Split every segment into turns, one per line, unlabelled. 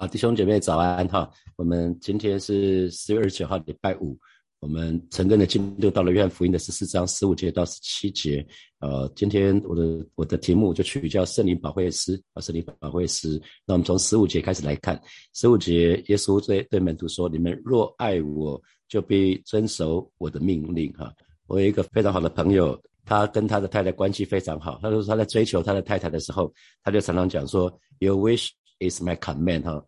好，弟兄姐妹早安哈！我们今天是四月二十九号，礼拜五。我们成根的进度到了约翰福音的十四章十五节到十七节。呃，今天我的我的题目就取叫圣灵保惠师啊，圣灵保惠师。那我们从十五节开始来看，十五节耶稣对对门徒说：“你们若爱我，就必遵守我的命令。”哈，我有一个非常好的朋友，他跟他的太太关系非常好。他说他在追求他的太太的时候，他就常常讲说：“You wish is my command。”哈。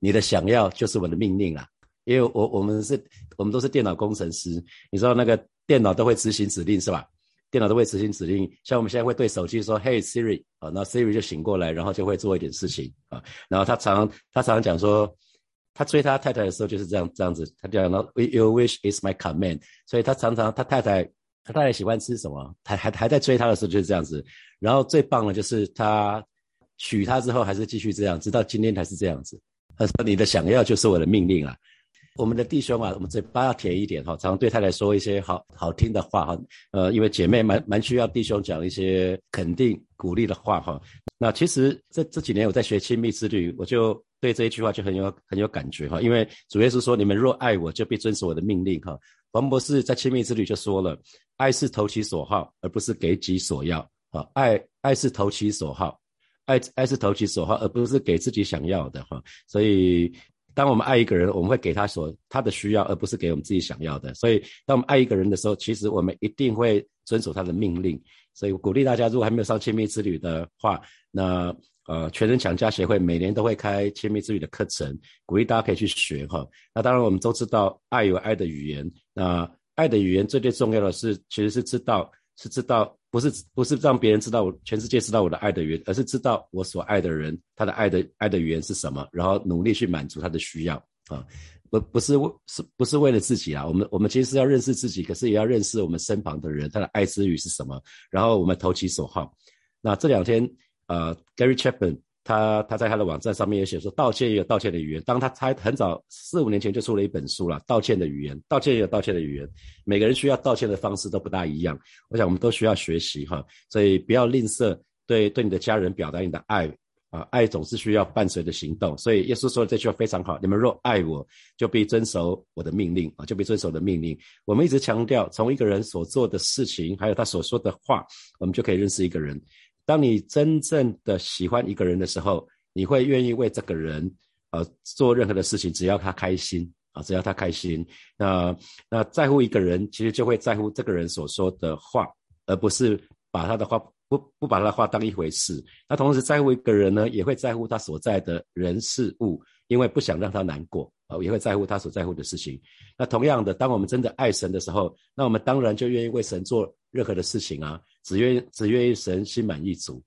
你的想要就是我的命令啦，因为我我们是，我们都是电脑工程师，你知道那个电脑都会执行指令是吧？电脑都会执行指令，像我们现在会对手机说，Hey Siri，啊，那 Siri 就醒过来，然后就会做一点事情啊。然后他常常他常常讲说，他追他太太的时候就是这样这样子，他讲到 Your wish is my command，所以他常常他太太他太太喜欢吃什么，还还还在追他的时候就是这样子。然后最棒的就是他娶她之后还是继续这样，直到今天还是这样子。他说：“你的想要就是我的命令啊！我们的弟兄啊，我们嘴巴要甜一点哈，常常对他来说一些好好听的话哈。呃，因为姐妹蛮蛮需要弟兄讲一些肯定鼓励的话哈。那其实这这几年我在学亲密之旅，我就对这一句话就很有很有感觉哈。因为主耶稣说：‘你们若爱我，就必遵守我的命令。’哈，王博士在亲密之旅就说了：‘爱是投其所好，而不是给己所要。’啊，爱爱是投其所好。”爱爱是投其所好，而不是给自己想要的哈。所以，当我们爱一个人，我们会给他所他的需要，而不是给我们自己想要的。所以，当我们爱一个人的时候，其实我们一定会遵守他的命令。所以，我鼓励大家，如果还没有上亲密之旅的话，那呃，全人强家协会每年都会开亲密之旅的课程，鼓励大家可以去学哈。那当然，我们都知道爱有爱的语言。那爱的语言最最重要的是，其实是知道。是知道，不是不是让别人知道我全世界知道我的爱的语言，而是知道我所爱的人他的爱的爱的语言是什么，然后努力去满足他的需要啊，不不是为是不是为了自己啊？我们我们其实是要认识自己，可是也要认识我们身旁的人，他的爱之语是什么，然后我们投其所好。那这两天，呃，Gary Chapman。他他在他的网站上面也写说，道歉也有道歉的语言。当他他很早四五年前就出了一本书了，道歉的语言，道歉也有道歉的语言。每个人需要道歉的方式都不大一样，我想我们都需要学习哈。所以不要吝啬对对你的家人表达你的爱啊，爱总是需要伴随着行动。所以耶稣说的这句话非常好：你们若爱我，就必遵守我的命令啊，就必遵守我的命令。我们一直强调，从一个人所做的事情，还有他所说的话，我们就可以认识一个人。当你真正的喜欢一个人的时候，你会愿意为这个人，呃，做任何的事情，只要他开心啊，只要他开心。那那在乎一个人，其实就会在乎这个人所说的话，而不是把他的话不不把他的话当一回事。那同时在乎一个人呢，也会在乎他所在的人事物，因为不想让他难过啊，也会在乎他所在乎的事情。那同样的，当我们真的爱神的时候，那我们当然就愿意为神做任何的事情啊。只愿只愿意神心满意足，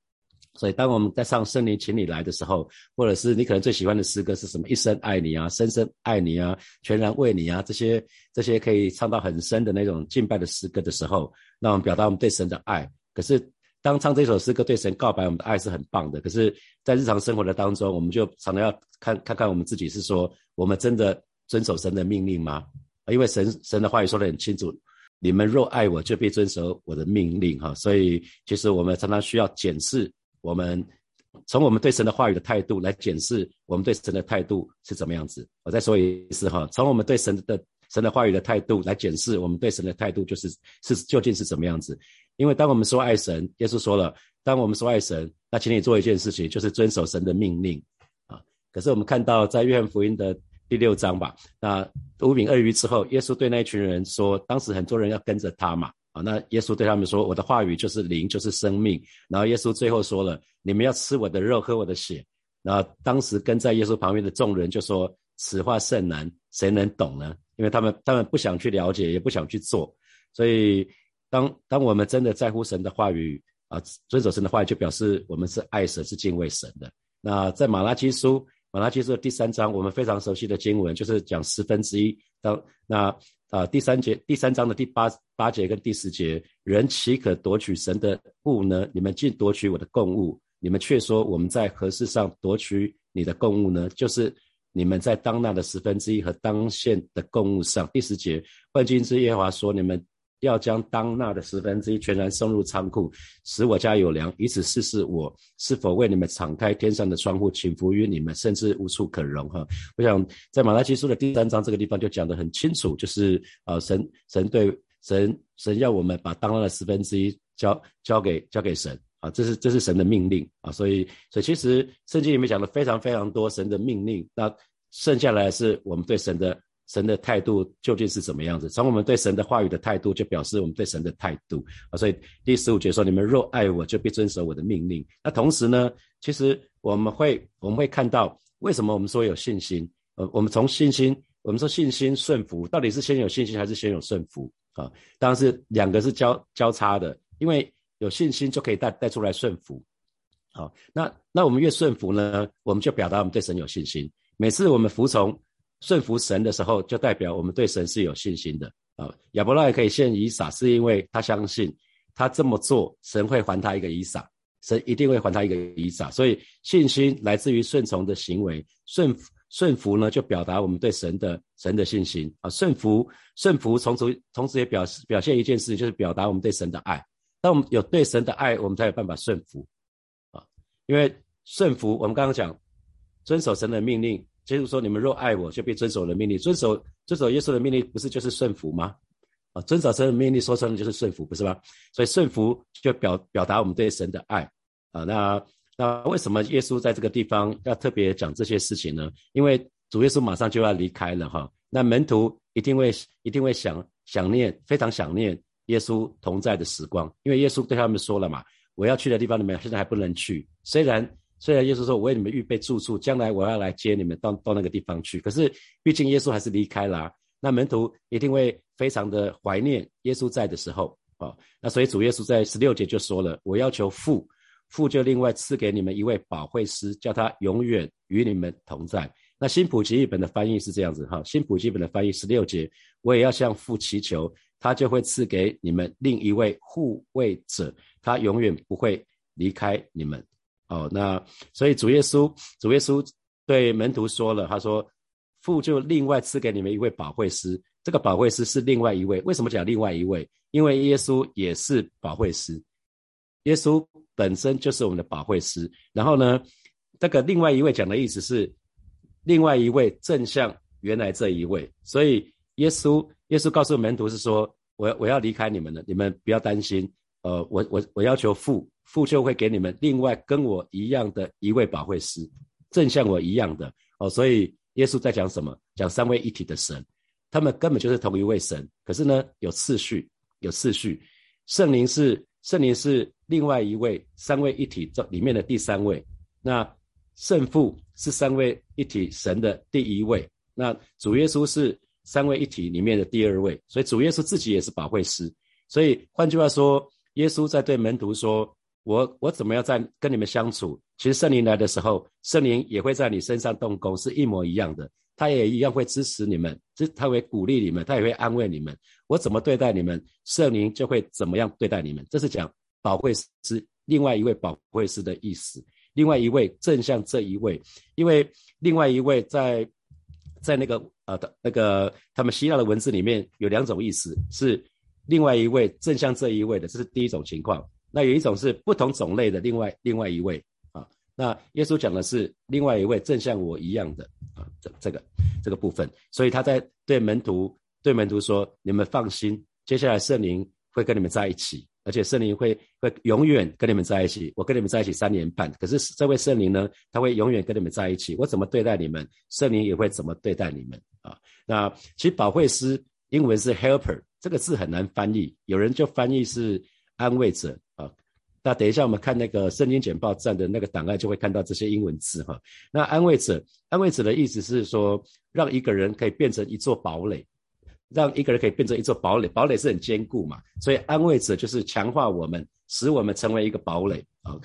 所以当我们在唱圣灵请你来的时候，或者是你可能最喜欢的诗歌是什么？一生爱你啊，深深爱你啊，全然为你啊，这些这些可以唱到很深的那种敬拜的诗歌的时候，那我们表达我们对神的爱。可是当唱这首诗歌对神告白我们的爱是很棒的，可是，在日常生活的当中，我们就常常要看看看我们自己是说，我们真的遵守神的命令吗？因为神神的话语说得很清楚。你们若爱我，就必遵守我的命令，哈。所以，其实我们常常需要检视我们从我们对神的话语的态度来检视我们对神的态度是怎么样子。我再说一次，哈，从我们对神的神的话语的态度来检视我们对神的态度，就是是究竟是怎么样子。因为当我们说爱神，耶稣说了，当我们说爱神，那请你做一件事情，就是遵守神的命令，啊。可是我们看到在约翰福音的。第六章吧。那五饼二鱼之后，耶稣对那一群人说：“当时很多人要跟着他嘛，啊，那耶稣对他们说：‘我的话语就是灵，就是生命。’然后耶稣最后说了：‘你们要吃我的肉，喝我的血。’然后当时跟在耶稣旁边的众人就说：‘此话甚难，谁能懂呢？’因为他们他们不想去了解，也不想去做。所以当当我们真的在乎神的话语啊，遵守神的话语，就表示我们是爱神，是敬畏神的。那在马拉基书。马拉基书的第三章，我们非常熟悉的经文，就是讲十分之一。当那啊第三节第三章的第八八节跟第十节，人岂可夺取神的物呢？你们竟夺取我的供物，你们却说我们在何事上夺取你的供物呢？就是你们在当纳的十分之一和当献的供物上。第十节，万军之耶和华说：你们要将当纳的十分之一全然送入仓库，使我家有粮，以此试试我是否为你们敞开天上的窗户，请服于你们，甚至无处可容。哈，我想在马拉基书的第三章这个地方就讲得很清楚，就是啊，神神对神神要我们把当纳的十分之一交交给交给神啊，这是这是神的命令啊，所以所以其实圣经里面讲的非常非常多神的命令，那剩下来是我们对神的。神的态度究竟是怎么样子？从我们对神的话语的态度，就表示我们对神的态度啊。所以第十五节说：“你们若爱我，就必遵守我的命令。”那同时呢，其实我们会我们会看到，为什么我们说有信心？呃，我们从信心，我们说信心顺服，到底是先有信心还是先有顺服啊？当然是两个是交交叉的，因为有信心就可以带带出来顺服。好，那那我们越顺服呢，我们就表达我们对神有信心。每次我们服从。顺服神的时候，就代表我们对神是有信心的啊。亚伯拉罕可以献以撒，是因为他相信他这么做，神会还他一个以撒，神一定会还他一个以撒。所以信心来自于顺从的行为，顺顺服呢，就表达我们对神的神的信心啊。顺服顺服，同时同时也表示表现一件事，就是表达我们对神的爱。当我们有对神的爱，我们才有办法顺服啊。因为顺服，我们刚刚讲遵守神的命令。就是说，你们若爱我，就必遵守我的命令。遵守遵守耶稣的命令，不是就是顺服吗？啊，遵守神的命令，说穿了就是顺服，不是吗？所以顺服就表表达我们对神的爱啊。那那为什么耶稣在这个地方要特别讲这些事情呢？因为主耶稣马上就要离开了哈。那门徒一定会一定会想想念，非常想念耶稣同在的时光。因为耶稣对他们说了嘛，我要去的地方你们现在还不能去，虽然。虽然耶稣说：“我为你们预备住处，将来我要来接你们到到那个地方去。”可是，毕竟耶稣还是离开了，那门徒一定会非常的怀念耶稣在的时候啊。那所以主耶稣在十六节就说了：“我要求父，父就另外赐给你们一位保惠师，叫他永远与你们同在。”那新普及本的翻译是这样子哈，新普及本的翻译十六节：“我也要向父祈求，他就会赐给你们另一位护卫者，他永远不会离开你们。”哦，那所以主耶稣，主耶稣对门徒说了，他说父就另外赐给你们一位保惠师，这个保惠师是另外一位。为什么讲另外一位？因为耶稣也是保惠师，耶稣本身就是我们的保惠师。然后呢，这个另外一位讲的意思是另外一位正像原来这一位。所以耶稣，耶稣告诉门徒是说，我我要离开你们了，你们不要担心。呃，我我我要求父。父就会给你们另外跟我一样的一位保惠师，正像我一样的哦。所以耶稣在讲什么？讲三位一体的神，他们根本就是同一位神。可是呢，有次序，有次序。圣灵是圣灵是另外一位三位一体这里面的第三位。那圣父是三位一体神的第一位。那主耶稣是三位一体里面的第二位。所以主耶稣自己也是保惠师。所以换句话说，耶稣在对门徒说。我我怎么样在跟你们相处？其实圣灵来的时候，圣灵也会在你身上动工，是一模一样的。他也一样会支持你们，支他会鼓励你们，他也会安慰你们。我怎么对待你们，圣灵就会怎么样对待你们。这是讲宝贵师另外一位宝贵师的意思。另外一位正像这一位，因为另外一位在在那个呃的那个他们希腊的文字里面有两种意思，是另外一位正像这一位的，这是第一种情况。那有一种是不同种类的，另外另外一位啊，那耶稣讲的是另外一位正像我一样的啊，这这个这个部分，所以他在对门徒对门徒说：你们放心，接下来圣灵会跟你们在一起，而且圣灵会会永远跟你们在一起。我跟你们在一起三年半，可是这位圣灵呢，他会永远跟你们在一起。我怎么对待你们，圣灵也会怎么对待你们啊。那其实保惠师英文是 helper，这个字很难翻译，有人就翻译是安慰者啊。那等一下，我们看那个圣经简报站的那个档案，就会看到这些英文字哈。那安慰者，安慰者的意思是说，让一个人可以变成一座堡垒，让一个人可以变成一座堡垒。堡垒是很坚固嘛，所以安慰者就是强化我们，使我们成为一个堡垒啊。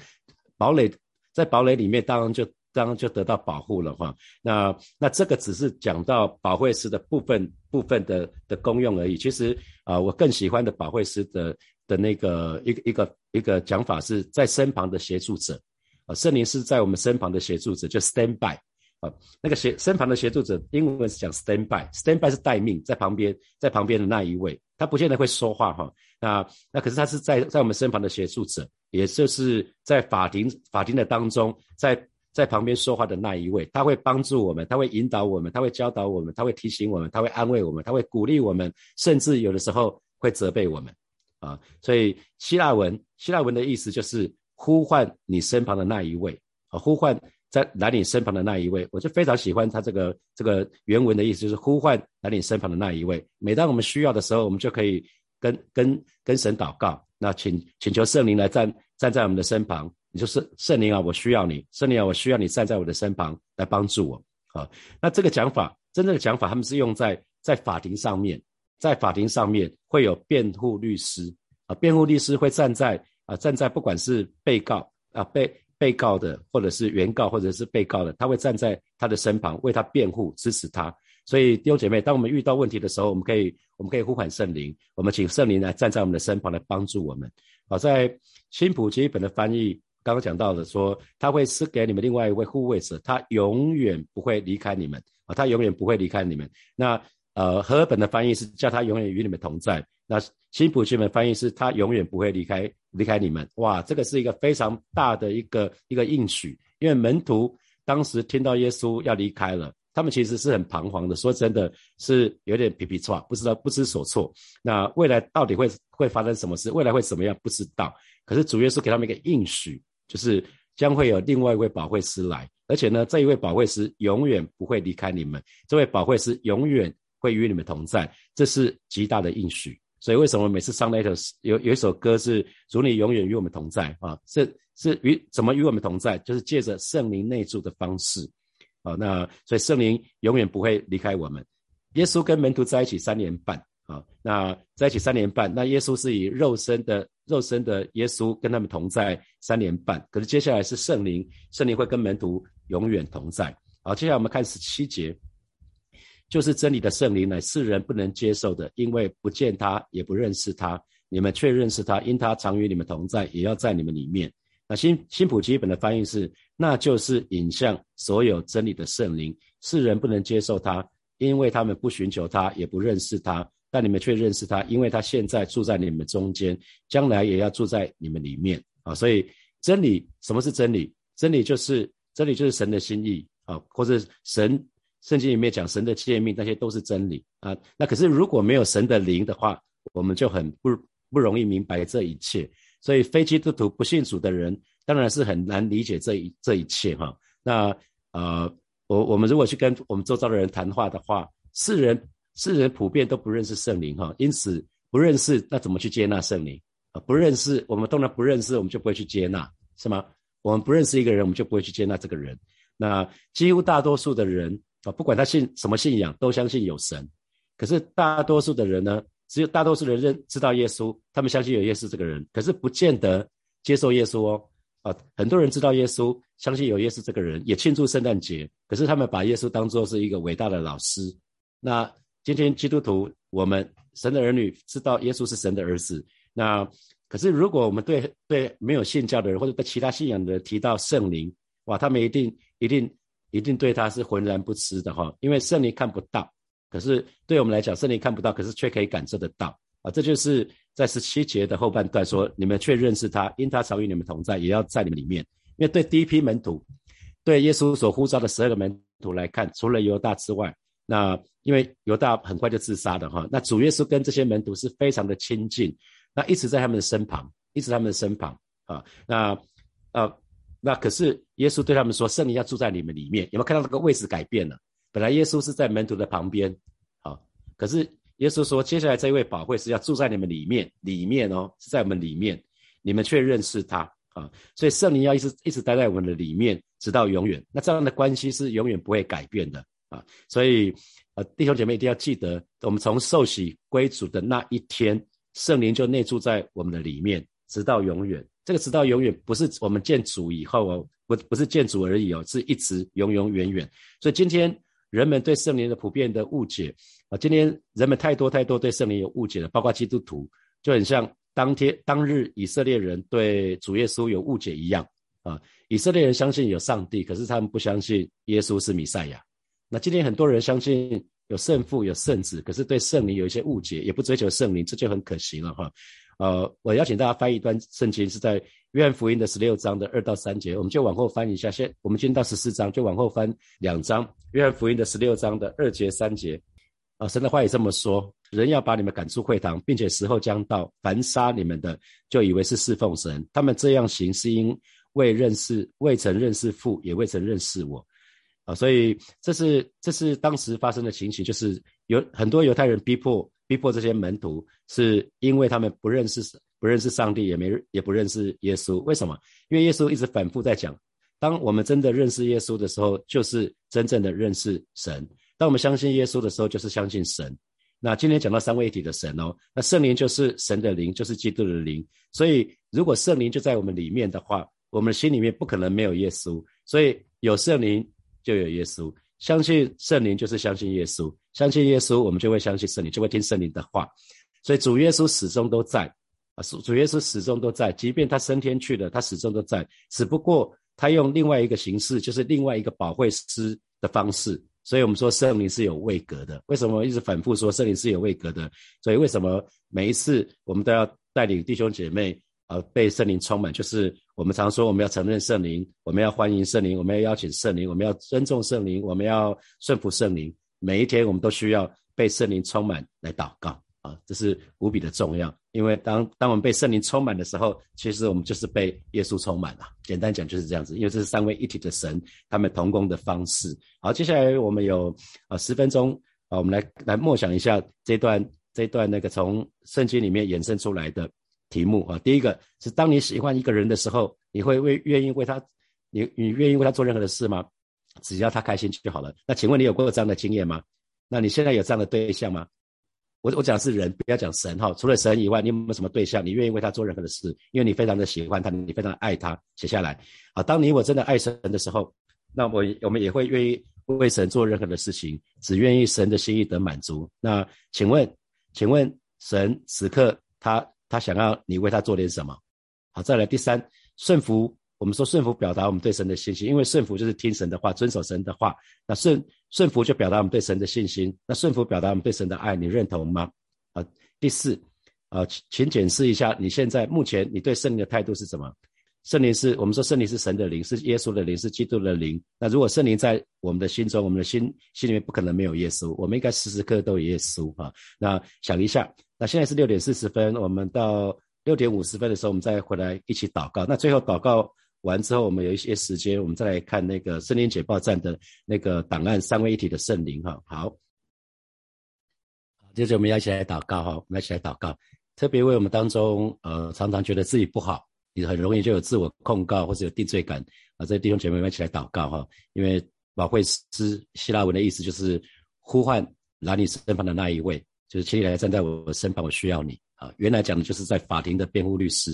堡垒在堡垒里面，当然就当然就得到保护了哈。那那这个只是讲到保惠师的部分部分的的功用而已。其实啊，我更喜欢的保惠师的。的那个一个一个一个讲法是在身旁的协助者，啊，圣灵是在我们身旁的协助者，就 stand by，啊，那个协身旁的协助者，英文是讲 stand by，stand by 是待命，在旁边，在旁边的那一位，他不见得会说话哈。那那可是他是在在我们身旁的协助者，也就是在法庭法庭的当中，在在旁边说话的那一位，他会帮助我们，他会引导我们，他会教导我们，他会提醒我们，他会安慰我们，他会鼓励我们，甚至有的时候会责备我们啊。所以希腊文希腊文的意思就是呼唤你身旁的那一位啊，呼唤。在来你身旁的那一位，我就非常喜欢他这个这个原文的意思，就是呼唤来你身旁的那一位。每当我们需要的时候，我们就可以跟跟跟神祷告，那请请求圣灵来站站在我们的身旁。你就是圣灵啊，我需要你，圣灵啊，我需要你站在我的身旁来帮助我。啊，那这个讲法，真正的讲法，他们是用在在法庭上面，在法庭上面会有辩护律师啊，辩护律师会站在啊站在不管是被告啊被。被告的，或者是原告，或者是被告的，他会站在他的身旁为他辩护，支持他。所以弟兄姐妹，当我们遇到问题的时候，我们可以，我们可以呼喊圣灵，我们请圣灵来站在我们的身旁来帮助我们。好，在新普基本的翻译刚刚讲到的说，他会赐给你们另外一位护卫者，他永远不会离开你们啊，他永远不会离开你们。那呃，和本的翻译是叫他永远与你们同在。那新普基本翻译是他永远不会离开。离开你们，哇，这个是一个非常大的一个一个应许，因为门徒当时听到耶稣要离开了，他们其实是很彷徨的，说真的是有点皮皮错，不知道不知所措。那未来到底会会发生什么事？未来会怎么样？不知道。可是主耶稣给他们一个应许，就是将会有另外一位保惠师来，而且呢，这一位保惠师永远不会离开你们，这位保惠师永远会与你们同在，这是极大的应许。所以为什么每次上那首有有一首歌是主你永远与我们同在啊？是是与怎么与我们同在？就是借着圣灵内住的方式啊。那所以圣灵永远不会离开我们。耶稣跟门徒在一起三年半啊，那在一起三年半，那耶稣是以肉身的肉身的耶稣跟他们同在三年半。可是接下来是圣灵，圣灵会跟门徒永远同在。好，接下来我们看十七节。就是真理的圣灵乃世人不能接受的，因为不见他，也不认识他。你们却认识他，因他常与你们同在，也要在你们里面。那新新普基本的翻译是，那就是引向所有真理的圣灵，世人不能接受他，因为他们不寻求他，也不认识他。但你们却认识他，因为他现在住在你们中间，将来也要住在你们里面啊。所以真理，什么是真理？真理就是真理，就是神的心意啊，或者神。圣经里面讲神的诫命，那些都是真理啊。那可是如果没有神的灵的话，我们就很不不容易明白这一切。所以非基督徒不信主的人，当然是很难理解这一这一切哈。那呃，我我们如果去跟我们周遭的人谈话的话，世人世人普遍都不认识圣灵哈，因此不认识，那怎么去接纳圣灵啊？不认识，我们当然不认识，我们就不会去接纳，是吗？我们不认识一个人，我们就不会去接纳这个人。那几乎大多数的人。啊，不管他信什么信仰，都相信有神。可是大多数的人呢，只有大多数人认知道耶稣，他们相信有耶稣这个人，可是不见得接受耶稣哦。啊，很多人知道耶稣，相信有耶稣这个人，也庆祝圣诞节，可是他们把耶稣当作是一个伟大的老师。那今天基督徒，我们神的儿女知道耶稣是神的儿子。那可是如果我们对对没有信教的人，或者对其他信仰的人提到圣灵，哇，他们一定一定。一定对他是浑然不知的哈，因为圣灵看不到，可是对我们来讲，圣灵看不到，可是却可以感受得到啊！这就是在十七节的后半段说，你们却认识他，因他常与你们同在，也要在你们里面。因为对第一批门徒，对耶稣所呼召的十二个门徒来看，除了犹大之外，那因为犹大很快就自杀了哈，那主耶稣跟这些门徒是非常的亲近，那一直在他们的身旁，一直在他们的身旁啊，那呃。那可是耶稣对他们说：“圣灵要住在你们里面。”有没有看到这个位置改变了？本来耶稣是在门徒的旁边，啊，可是耶稣说：“接下来这一位宝贵是要住在你们里面，里面哦，是在我们里面，你们却认识他啊。”所以圣灵要一直一直待在我们的里面，直到永远。那这样的关系是永远不会改变的啊。所以呃，弟兄姐妹一定要记得，我们从受洗归主的那一天，圣灵就内住在我们的里面，直到永远。这个直到永远不是我们见主以后哦，不不是见主而已哦，是一直永永远远。所以今天人们对圣灵的普遍的误解啊，今天人们太多太多对圣灵有误解了，包括基督徒就很像当天当日以色列人对主耶稣有误解一样啊。以色列人相信有上帝，可是他们不相信耶稣是弥赛亚。那今天很多人相信有圣父，有圣子，可是对圣灵有一些误解，也不追求圣灵，这就很可惜了哈。呃，我邀请大家翻译一段圣经，是在约翰福音的十六章的二到三节，我们就往后翻一下。先，我们今天到十四章，就往后翻两章。约翰福音的十六章的二节三节，啊，神的话也这么说：人要把你们赶出会堂，并且时候将到，凡杀你们的，就以为是侍奉神。他们这样行，是因未认识，未曾认识父，也未曾认识我。啊，所以这是这是当时发生的情形，就是有很多犹太人逼迫逼迫这些门徒，是因为他们不认识不认识上帝，也没也不认识耶稣。为什么？因为耶稣一直反复在讲，当我们真的认识耶稣的时候，就是真正的认识神；当我们相信耶稣的时候，就是相信神。那今天讲到三位一体的神哦，那圣灵就是神的灵，就是基督的灵。所以如果圣灵就在我们里面的话，我们心里面不可能没有耶稣。所以有圣灵。就有耶稣，相信圣灵就是相信耶稣，相信耶稣，我们就会相信圣灵，就会听圣灵的话。所以主耶稣始终都在啊，主主耶稣始终都在，即便他升天去了，他始终都在，只不过他用另外一个形式，就是另外一个保惠师的方式。所以我们说圣灵是有位格的。为什么一直反复说圣灵是有位格的？所以为什么每一次我们都要带领弟兄姐妹？呃，被圣灵充满，就是我们常说，我们要承认圣灵，我们要欢迎圣灵，我们要邀请圣灵，我们要尊重圣灵，我们要顺服圣灵。每一天，我们都需要被圣灵充满来祷告啊，这是无比的重要。因为当当我们被圣灵充满的时候，其实我们就是被耶稣充满了。简单讲就是这样子，因为这是三位一体的神，他们同工的方式。好，接下来我们有啊十分钟啊，我们来来默想一下这段这段那个从圣经里面衍生出来的。题目啊，第一个是当你喜欢一个人的时候，你会为愿意为他，你你愿意为他做任何的事吗？只要他开心就好了。那请问你有过这样的经验吗？那你现在有这样的对象吗？我我讲是人，不要讲神哈。除了神以外，你有没有什么对象？你愿意为他做任何的事？因为你非常的喜欢他，你非常爱他。写下来啊。当你我真的爱神的时候，那我我们也会愿意为神做任何的事情，只愿意神的心意得满足。那请问，请问神此刻他？他想要你为他做点什么？好，再来第三，顺服。我们说顺服表达我们对神的信心，因为顺服就是听神的话，遵守神的话。那顺顺服就表达我们对神的信心。那顺服表达我们对神的爱，你认同吗？啊，第四，啊，请检视一下你现在目前你对圣灵的态度是什么？圣灵是我们说圣灵是神的灵，是耶稣的灵，是基督的灵。那如果圣灵在我们的心中，我们的心心里面不可能没有耶稣，我们应该时时刻刻都有耶稣啊。那想一下，那现在是六点四十分，我们到六点五十分的时候，我们再回来一起祷告。那最后祷告完之后，我们有一些时间，我们再来看那个圣灵解报站的那个档案，三位一体的圣灵哈。好，接着我们要一起来祷告哈，我们一起来祷告，特别为我们当中呃常常觉得自己不好。你很容易就有自我控告或者有定罪感啊！这些弟兄姐妹们一起来祷告哈，因为保惠师希腊文的意思就是呼唤来你身旁的那一位，就是请你来站在我身旁，我需要你啊！原来讲的就是在法庭的辩护律师，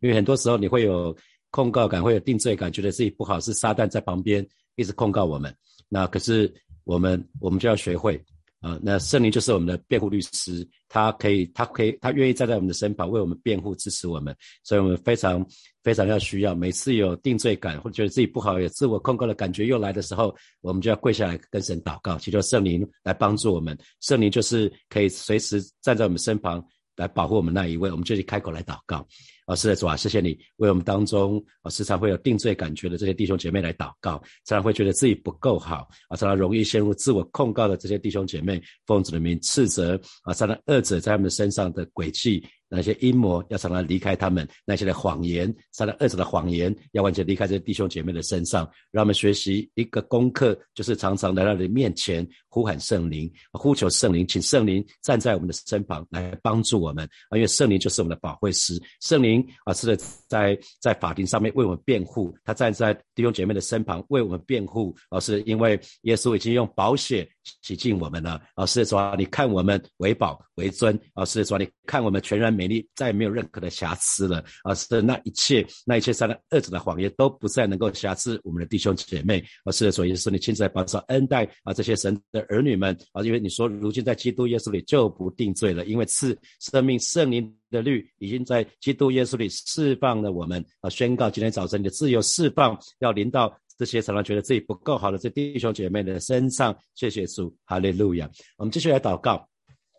因为很多时候你会有控告感，会有定罪感，觉得自己不好，是撒旦在旁边一直控告我们。那可是我们我们就要学会。啊，那圣灵就是我们的辩护律师，他可以，他可以，他愿意站在我们的身旁为我们辩护，支持我们，所以我们非常非常要需要。每次有定罪感或者觉得自己不好、有自我控告的感觉又来的时候，我们就要跪下来跟神祷告，祈求圣灵来帮助我们。圣灵就是可以随时站在我们身旁来保护我们那一位，我们就去开口来祷告。啊，是的，主啊，谢谢你为我们当中啊时常会有定罪感觉的这些弟兄姐妹来祷告，常常会觉得自己不够好啊，常常容易陷入自我控告的这些弟兄姐妹，奉主的名斥责啊，常常恶者在他们身上的诡计。那些阴谋要常常离开他们，那些的谎言，杀了二者的谎言要完全离开这些弟兄姐妹的身上，让我们学习一个功课，就是常常来到你面前呼喊圣灵，呼求圣灵，请圣灵站在我们的身旁来帮助我们啊！因为圣灵就是我们的保惠师，圣灵啊是的，在在法庭上面为我们辩护，他站在弟兄姐妹的身旁为我们辩护啊！是因为耶稣已经用宝血洗净我们了啊！是说你看我们为宝为尊啊！是说你看我们全然。美丽再也没有任何的瑕疵了，而是的那一切那一切三的二者的谎言都不再能够瑕疵我们的弟兄姐妹，而是的所以是你亲自来保守恩待啊这些神的儿女们啊，因为你说如今在基督耶稣里就不定罪了，因为赐生命圣灵的律已经在基督耶稣里释放了我们啊，宣告今天早晨你的自由释放要临到。这些常常觉得自己不够好的这弟兄姐妹的身上。谢谢主，哈利路亚。我们继续来祷告，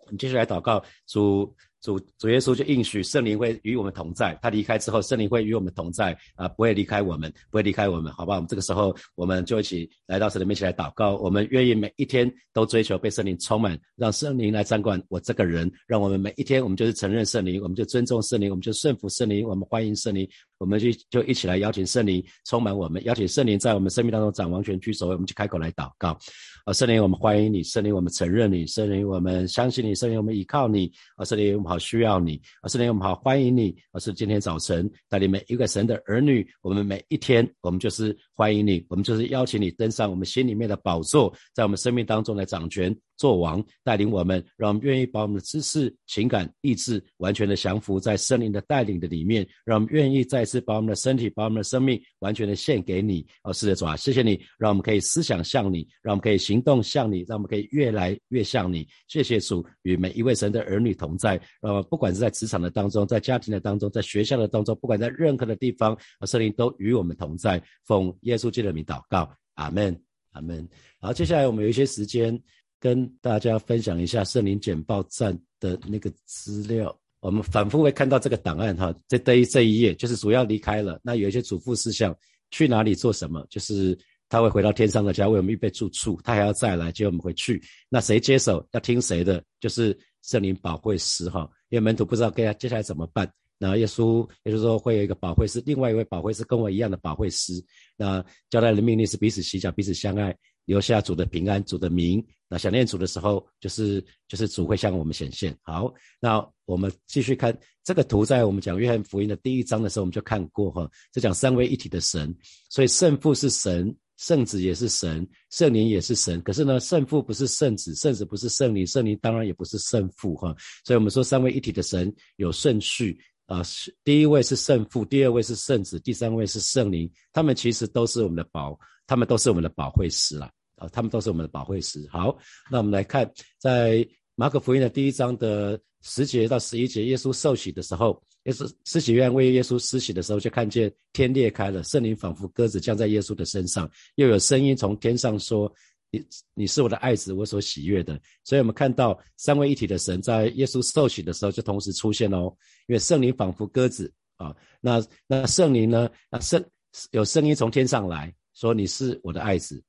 我们继续来祷告主。主主耶稣就应许圣灵会与我们同在，他离开之后，圣灵会与我们同在啊，不会离开我们，不会离开我们，好吧？我们这个时候，我们就一起来到神里面一起来祷告。我们愿意每一天都追求被圣灵充满，让圣灵来掌管我这个人。让我们每一天，我们就是承认圣灵，我们就尊重圣灵，我们就顺服圣灵，我们欢迎圣灵，我们就就一起来邀请圣灵充满我们，邀请圣灵在我们生命当中掌王权居首位。我们就开口来祷告啊，圣灵，我们欢迎你，圣灵，我们承认你，圣灵，我们相信你，圣灵，我们依靠你啊，圣灵，我们好需要你。啊，圣灵，我们好欢迎你。啊是今天早晨带领每一个神的儿女，我们每一天，我们就是欢迎你，我们就是邀请你登上我们心里面的宝座，在我们生命当中来掌权。做王带领我们，让我们愿意把我们的知识、情感、意志完全的降服在圣灵的带领的里面，让我们愿意再次把我们的身体、把我们的生命完全的献给你。哦，是的，主啊，谢谢你，让我们可以思想像你，让我们可以行动像你，让我们可以越来越像你。谢谢主，与每一位神的儿女同在。呃，不管是在职场的当中，在家庭的当中，在学校的当中，不管在任何的地方，圣灵都与我们同在。奉耶稣基督的名祷告，阿门，阿门。好，接下来我们有一些时间。跟大家分享一下圣灵简报站的那个资料，我们反复会看到这个档案哈，这这一这一页就是主要离开了，那有一些嘱咐事项，去哪里做什么，就是他会回到天上的家为我们预备住处，他还要再来接我们回去，那谁接手要听谁的，就是圣灵保惠师哈，因为门徒不知道该接下来怎么办，那耶稣也就是说会有一个保惠师，另外一位保惠师跟我一样的保惠师，那交代的命令是彼此洗脚，彼此相爱。留下主的平安，主的名。那想念主的时候，就是就是主会向我们显现。好，那我们继续看这个图，在我们讲约翰福音的第一章的时候，我们就看过哈，这讲三位一体的神。所以圣父是神，圣子也是神，圣灵也是神。可是呢，圣父不是圣子，圣子不是圣灵，圣灵当然也不是圣父哈。所以我们说三位一体的神有顺序啊，是第一位是圣父，第二位是圣子，第三位是圣灵。他们其实都是我们的宝，他们都是我们的宝会师啦。啊，他们都是我们的保惠师。好，那我们来看，在马可福音的第一章的十节到十一节，耶稣受洗的时候，耶稣施洗约为耶稣施洗的时候，就看见天裂开了，圣灵仿佛鸽子降在耶稣的身上，又有声音从天上说：“你你是我的爱子，我所喜悦的。”所以，我们看到三位一体的神在耶稣受洗的时候就同时出现哦，因为圣灵仿佛鸽子啊，那那圣灵呢？那圣有声音从天上来说：“你是我的爱子。”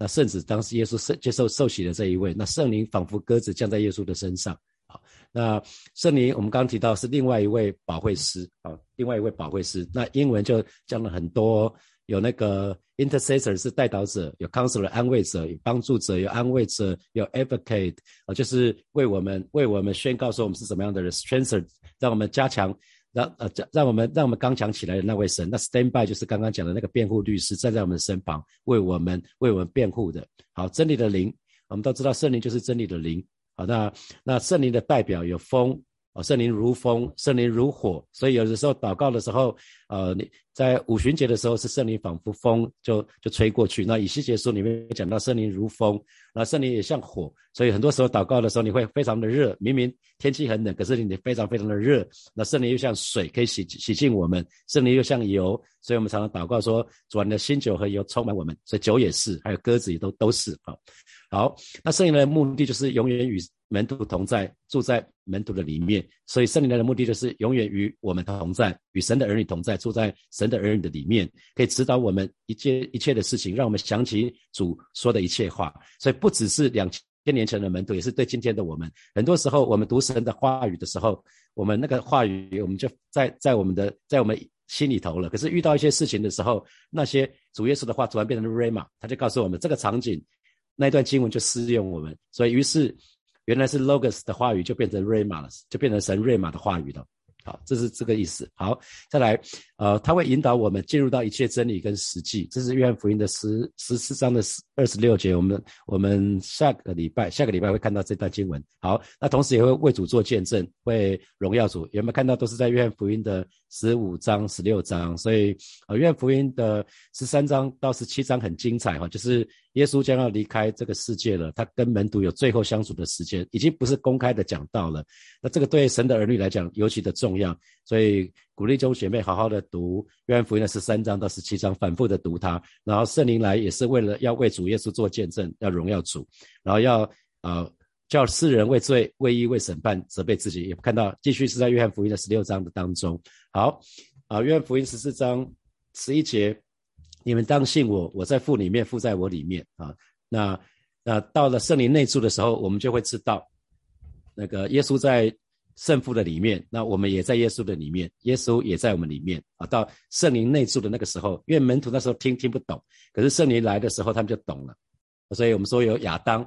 那圣子当时耶稣受接受受洗的这一位，那圣灵仿佛鸽子降在耶稣的身上。好，那圣灵我们刚刚提到是另外一位保惠师，啊，另外一位保惠师。那英文就讲了很多，有那个 intercessor 是代祷者，有 counselor 安慰者，有帮助者，有安慰者，有 advocate 啊，就是为我们为我们宣告说我们是什么样的人，strengthen 让我们加强。让呃，让让我们让我们刚强起来的那位神，那 stand by 就是刚刚讲的那个辩护律师，站在我们身旁为我们为我们辩护的。好，真理的灵，我们都知道圣灵就是真理的灵。好，那那圣灵的代表有风。哦，圣灵如风，圣灵如火，所以有的时候祷告的时候，呃，你在五旬节的时候是圣灵仿佛风就就吹过去。那以西结书里面讲到圣灵如风，那圣灵也像火，所以很多时候祷告的时候你会非常的热，明明天气很冷，可是你非常非常的热。那圣灵又像水，可以洗洗净我们；圣灵又像油，所以我们常常祷告说，主你的新酒和油充满我们。所以酒也是，还有鸽子也都都是啊。好，那圣灵的目的就是永远与门徒同在，住在门徒的里面。所以圣灵的目的就是永远与我们同在，与神的儿女同在，住在神的儿女的里面，可以指导我们一切一切的事情，让我们想起主说的一切话。所以不只是两千年前的门徒，也是对今天的我们。很多时候我们读神的话语的时候，我们那个话语我们就在在我们的在我们心里头了。可是遇到一些事情的时候，那些主耶稣的话突然变成了 rama，他就告诉我们这个场景。那段经文就适用我们，所以于是原来是 logos 的话语就变成 rama 了，就变成神 rama 的话语了。好，这是这个意思。好，再来，呃，他会引导我们进入到一切真理跟实际。这是约翰福音的十十四章的二十六节。我们我们下个礼拜下个礼拜会看到这段经文。好，那同时也会为主做见证，会荣耀主。有没有看到都是在约翰福音的十五章、十六章？所以，呃，约翰福音的十三章到十七章很精彩哈，就是耶稣将要离开这个世界了，他跟门徒有最后相处的时间，已经不是公开的讲道了。那这个对神的儿女来讲尤其的重要，所以鼓励中学妹好好的读约翰福音的十三章到十七章，反复的读它。然后圣灵来也是为了要为主耶稣做见证，要荣耀主，然后要呃叫世人为罪、为义、为审判责备自己。也看到继续是在约翰福音的十六章的当中。好啊，约翰福音十四章十一节。你们当信我，我在父里面，父在我里面啊。那那到了圣灵内住的时候，我们就会知道，那个耶稣在圣父的里面，那我们也在耶稣的里面，耶稣也在我们里面啊。到圣灵内住的那个时候，因为门徒那时候听听不懂，可是圣灵来的时候，他们就懂了。所以我们说有亚当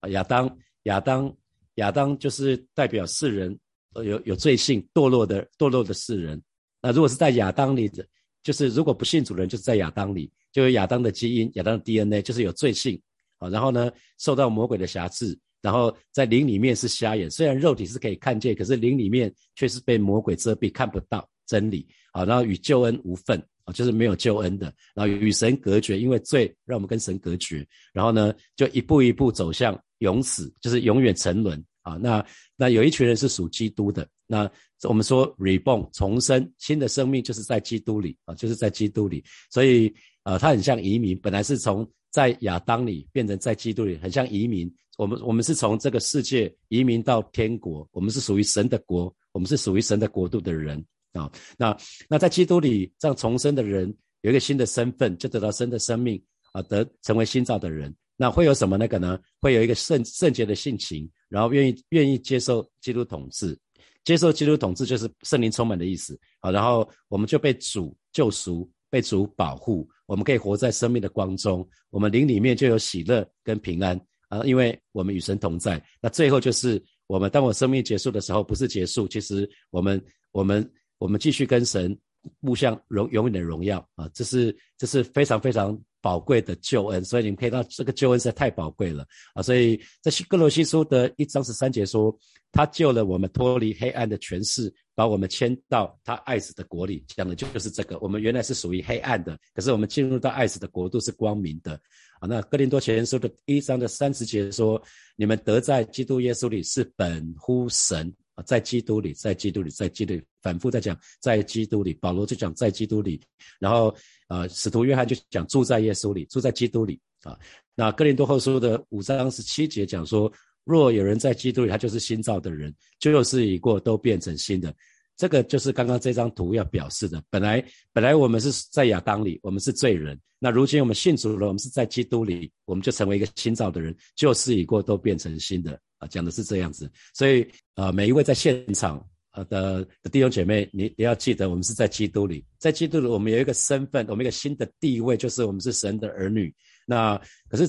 啊，亚当，亚当，亚当就是代表世人有有罪性堕落的堕落的世人。那如果是在亚当里的。就是如果不信主人，就是在亚当里，就有亚当的基因，亚当的 DNA，就是有罪性啊。然后呢，受到魔鬼的辖制，然后在灵里面是瞎眼，虽然肉体是可以看见，可是灵里面却是被魔鬼遮蔽，看不到真理啊。然后与救恩无份啊，就是没有救恩的，然后与神隔绝，因为罪让我们跟神隔绝。然后呢，就一步一步走向永死，就是永远沉沦啊。那那有一群人是属基督的。那我们说 reborn 重生，新的生命就是在基督里啊，就是在基督里。所以呃，它很像移民，本来是从在亚当里变成在基督里，很像移民。我们我们是从这个世界移民到天国，我们是属于神的国，我们是属于神的国度的人啊。那那在基督里这样重生的人，有一个新的身份，就得到神的生命啊，得成为新造的人。那会有什么那个呢？会有一个圣圣洁的性情，然后愿意愿意接受基督统治。接受基督统治就是圣灵充满的意思啊，然后我们就被主救赎，被主保护，我们可以活在生命的光中，我们灵里面就有喜乐跟平安啊，因为我们与神同在。那最后就是我们当我生命结束的时候，不是结束，其实我们我们我们继续跟神目向荣永远的荣耀啊，这是这是非常非常。宝贵的救恩，所以你们可以看到这个救恩实在太宝贵了啊！所以在哥罗西书的一章十三节说，他救了我们脱离黑暗的权势，把我们迁到他爱子的国里，讲的就是这个。我们原来是属于黑暗的，可是我们进入到爱子的国度是光明的啊！那哥林多前书的一章的三十节说，你们得在基督耶稣里是本乎神。在基督里，在基督里，在基督里，反复在讲，在基督里。保罗就讲在基督里，然后呃，使徒约翰就讲住在耶稣里，住在基督里啊。那哥林多后书的五章十七节讲说，若有人在基督里，他就是新造的人，旧事已过，都变成新的。这个就是刚刚这张图要表示的。本来本来我们是在亚当里，我们是罪人。那如今我们信主了，我们是在基督里，我们就成为一个新造的人，旧事已过，都变成新的。啊，讲的是这样子，所以啊，每一位在现场啊的的弟兄姐妹，你你要记得，我们是在基督里，在基督里，我们有一个身份，我们一个新的地位，就是我们是神的儿女。那可是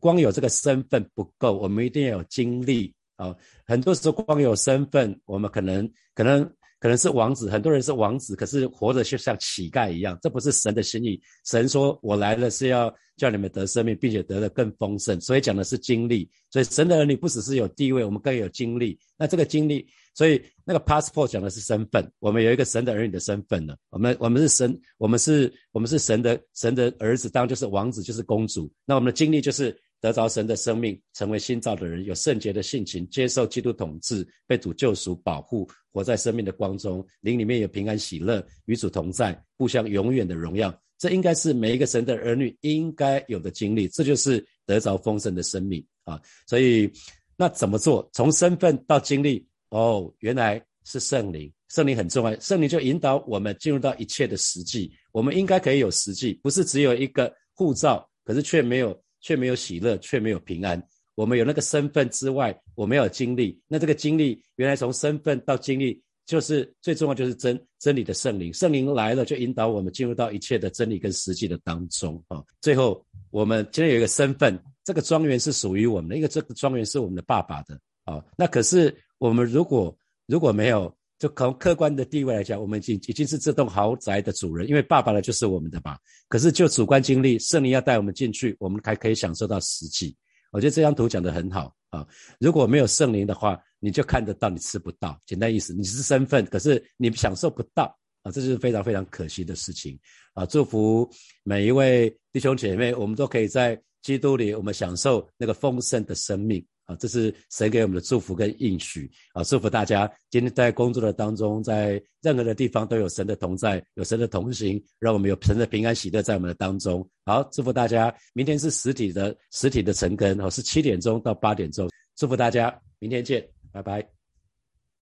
光有这个身份不够，我们一定要有经历啊。很多时候光有身份，我们可能可能。可能是王子，很多人是王子，可是活着就像乞丐一样，这不是神的心意。神说：“我来了是要叫你们得生命，并且得的更丰盛。”所以讲的是经历。所以神的儿女不只是有地位，我们更有经历。那这个经历，所以那个 passport 讲的是身份。我们有一个神的儿女的身份了。我们我们是神，我们是我们是神的神的儿子，当然就是王子，就是公主。那我们的经历就是。得着神的生命，成为新造的人，有圣洁的性情，接受基督统治，被主救赎、保护，活在生命的光中，灵里面有平安喜乐，与主同在，互相永远的荣耀。这应该是每一个神的儿女应该有的经历，这就是得着丰盛的生命啊！所以，那怎么做？从身份到经历，哦，原来是圣灵，圣灵很重要，圣灵就引导我们进入到一切的实际。我们应该可以有实际，不是只有一个护照，可是却没有。却没有喜乐，却没有平安。我们有那个身份之外，我们有经历。那这个经历，原来从身份到经历，就是最重要，就是真真理的圣灵。圣灵来了，就引导我们进入到一切的真理跟实际的当中啊。最后，我们今天有一个身份，这个庄园是属于我们的，因为这个庄园是我们的爸爸的啊。那可是我们如果如果没有。就从客观的地位来讲，我们已经已经是这栋豪宅的主人，因为爸爸呢就是我们的嘛。可是就主观经历，圣灵要带我们进去，我们还可以享受到实际。我觉得这张图讲得很好啊。如果没有圣灵的话，你就看得到，你吃不到。简单意思，你是身份，可是你享受不到啊，这就是非常非常可惜的事情啊。祝福每一位弟兄姐妹，我们都可以在。基督里，我们享受那个丰盛的生命啊！这是神给我们的祝福跟应许啊！祝福大家今天在工作的当中，在任何的地方都有神的同在，有神的同行，让我们有神的平安喜乐在我们的当中。好，祝福大家！明天是实体的实体的晨更哦，是七点钟到八点钟。祝福大家，明天见，拜拜。